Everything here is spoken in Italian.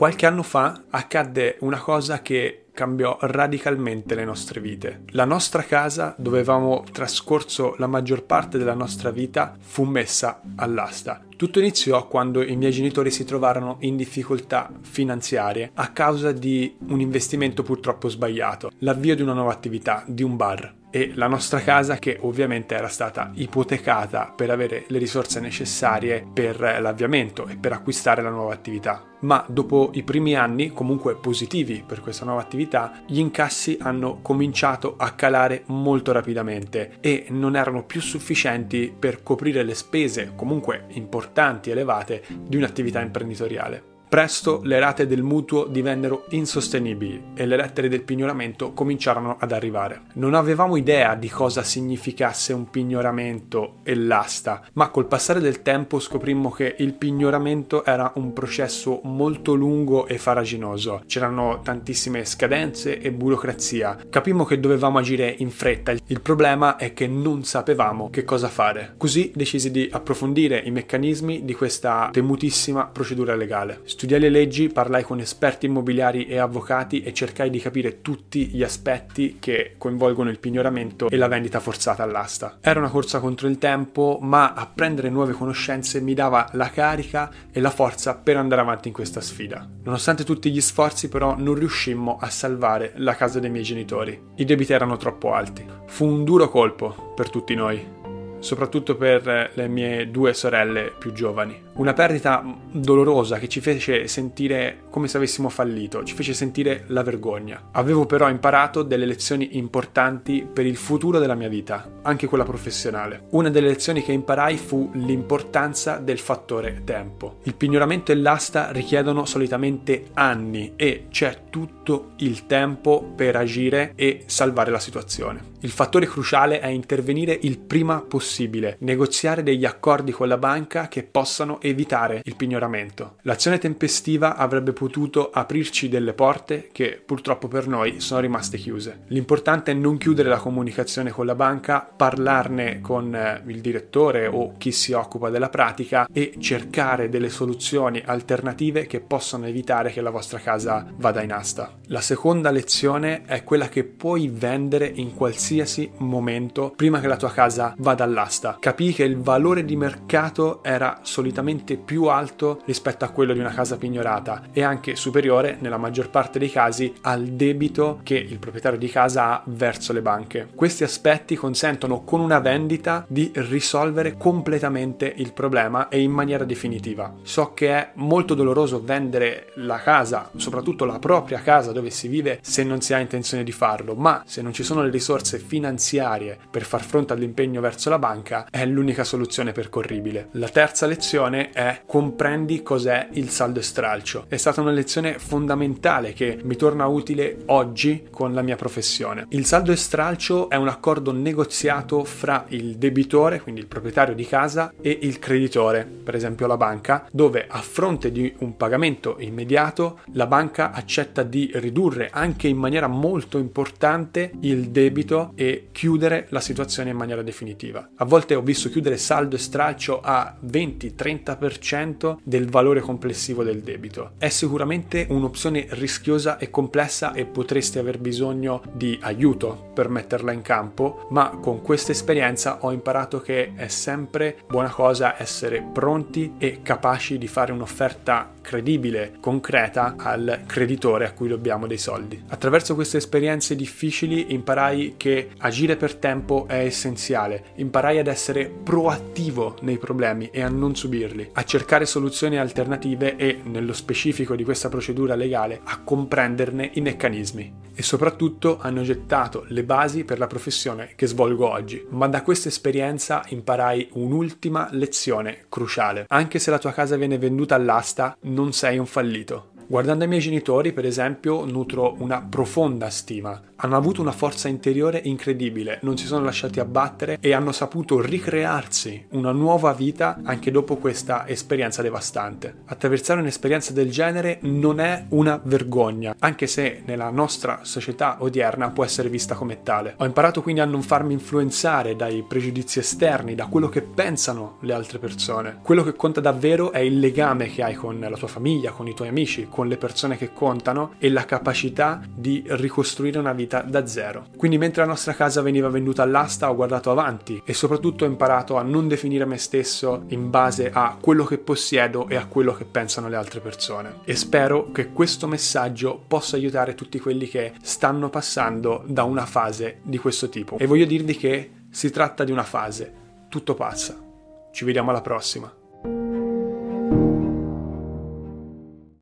Qualche anno fa accadde una cosa che cambiò radicalmente le nostre vite. La nostra casa, dove avevamo trascorso la maggior parte della nostra vita, fu messa all'asta. Tutto iniziò quando i miei genitori si trovarono in difficoltà finanziarie a causa di un investimento purtroppo sbagliato, l'avvio di una nuova attività, di un bar e la nostra casa che ovviamente era stata ipotecata per avere le risorse necessarie per l'avviamento e per acquistare la nuova attività. Ma dopo i primi anni, comunque positivi per questa nuova attività, gli incassi hanno cominciato a calare molto rapidamente e non erano più sufficienti per coprire le spese comunque importanti, e elevate, di un'attività imprenditoriale. Presto le rate del mutuo divennero insostenibili e le lettere del pignoramento cominciarono ad arrivare. Non avevamo idea di cosa significasse un pignoramento e l'asta, ma col passare del tempo scoprimmo che il pignoramento era un processo molto lungo e faraginoso. C'erano tantissime scadenze e burocrazia. Capimmo che dovevamo agire in fretta. Il problema è che non sapevamo che cosa fare. Così decisi di approfondire i meccanismi di questa temutissima procedura legale Studiai le leggi, parlai con esperti immobiliari e avvocati e cercai di capire tutti gli aspetti che coinvolgono il pignoramento e la vendita forzata all'asta. Era una corsa contro il tempo, ma apprendere nuove conoscenze mi dava la carica e la forza per andare avanti in questa sfida. Nonostante tutti gli sforzi, però, non riuscimmo a salvare la casa dei miei genitori. I debiti erano troppo alti. Fu un duro colpo per tutti noi soprattutto per le mie due sorelle più giovani. Una perdita dolorosa che ci fece sentire come se avessimo fallito, ci fece sentire la vergogna. Avevo però imparato delle lezioni importanti per il futuro della mia vita, anche quella professionale. Una delle lezioni che imparai fu l'importanza del fattore tempo. Il pignoramento e l'asta richiedono solitamente anni e c'è tutto il tempo per agire e salvare la situazione. Il fattore cruciale è intervenire il prima possibile, negoziare degli accordi con la banca che possano evitare il pignoramento. L'azione tempestiva avrebbe potuto aprirci delle porte che purtroppo per noi sono rimaste chiuse. L'importante è non chiudere la comunicazione con la banca, parlarne con eh, il direttore o chi si occupa della pratica e cercare delle soluzioni alternative che possano evitare che la vostra casa vada in asta. La seconda lezione è quella che puoi vendere in qualsiasi momento prima che la tua casa vada all'asta. Capii che il valore di mercato era solitamente più alto rispetto a quello di una casa pignorata e anche superiore nella maggior parte dei casi al debito che il proprietario di casa ha verso le banche. Questi aspetti consentono con una vendita di risolvere completamente il problema e in maniera definitiva. So che è molto doloroso vendere la casa, soprattutto la propria casa dove si vive se non si ha intenzione di farlo, ma se non ci sono le risorse finanziarie per far fronte all'impegno verso la banca è l'unica soluzione percorribile. La terza lezione è comprendi cos'è il saldo stralcio. È stata una lezione fondamentale che mi torna utile oggi con la mia professione. Il saldo e stralcio è un accordo negoziato fra il debitore, quindi il proprietario di casa, e il creditore, per esempio la banca, dove a fronte di un pagamento immediato la banca accetta di ridurre anche in maniera molto importante il debito e chiudere la situazione in maniera definitiva. A volte ho visto chiudere saldo e stralcio a 20-30% del valore complessivo del debito. È sicuramente un'opzione rischiosa e complessa e potreste aver bisogno di aiuto per metterla in campo, ma con questa esperienza ho imparato che è sempre buona cosa essere pronti e capaci di fare un'offerta credibile, concreta al creditore a cui dobbiamo dei soldi. Attraverso queste esperienze difficili imparai che agire per tempo è essenziale, imparai ad essere proattivo nei problemi e a non subirli, a cercare soluzioni alternative e, nello specifico di questa procedura legale, a comprenderne i meccanismi. E soprattutto hanno gettato le basi per la professione che svolgo oggi. Ma da questa esperienza imparai un'ultima lezione cruciale. Anche se la tua casa viene venduta all'asta, non sei un fallito. Guardando i miei genitori, per esempio, nutro una profonda stima hanno avuto una forza interiore incredibile, non si sono lasciati abbattere e hanno saputo ricrearsi una nuova vita anche dopo questa esperienza devastante. Attraversare un'esperienza del genere non è una vergogna, anche se nella nostra società odierna può essere vista come tale. Ho imparato quindi a non farmi influenzare dai pregiudizi esterni, da quello che pensano le altre persone. Quello che conta davvero è il legame che hai con la tua famiglia, con i tuoi amici, con con le persone che contano e la capacità di ricostruire una vita da zero. Quindi mentre la nostra casa veniva venduta all'asta ho guardato avanti e soprattutto ho imparato a non definire me stesso in base a quello che possiedo e a quello che pensano le altre persone. E spero che questo messaggio possa aiutare tutti quelli che stanno passando da una fase di questo tipo. E voglio dirvi che si tratta di una fase, tutto passa. Ci vediamo alla prossima.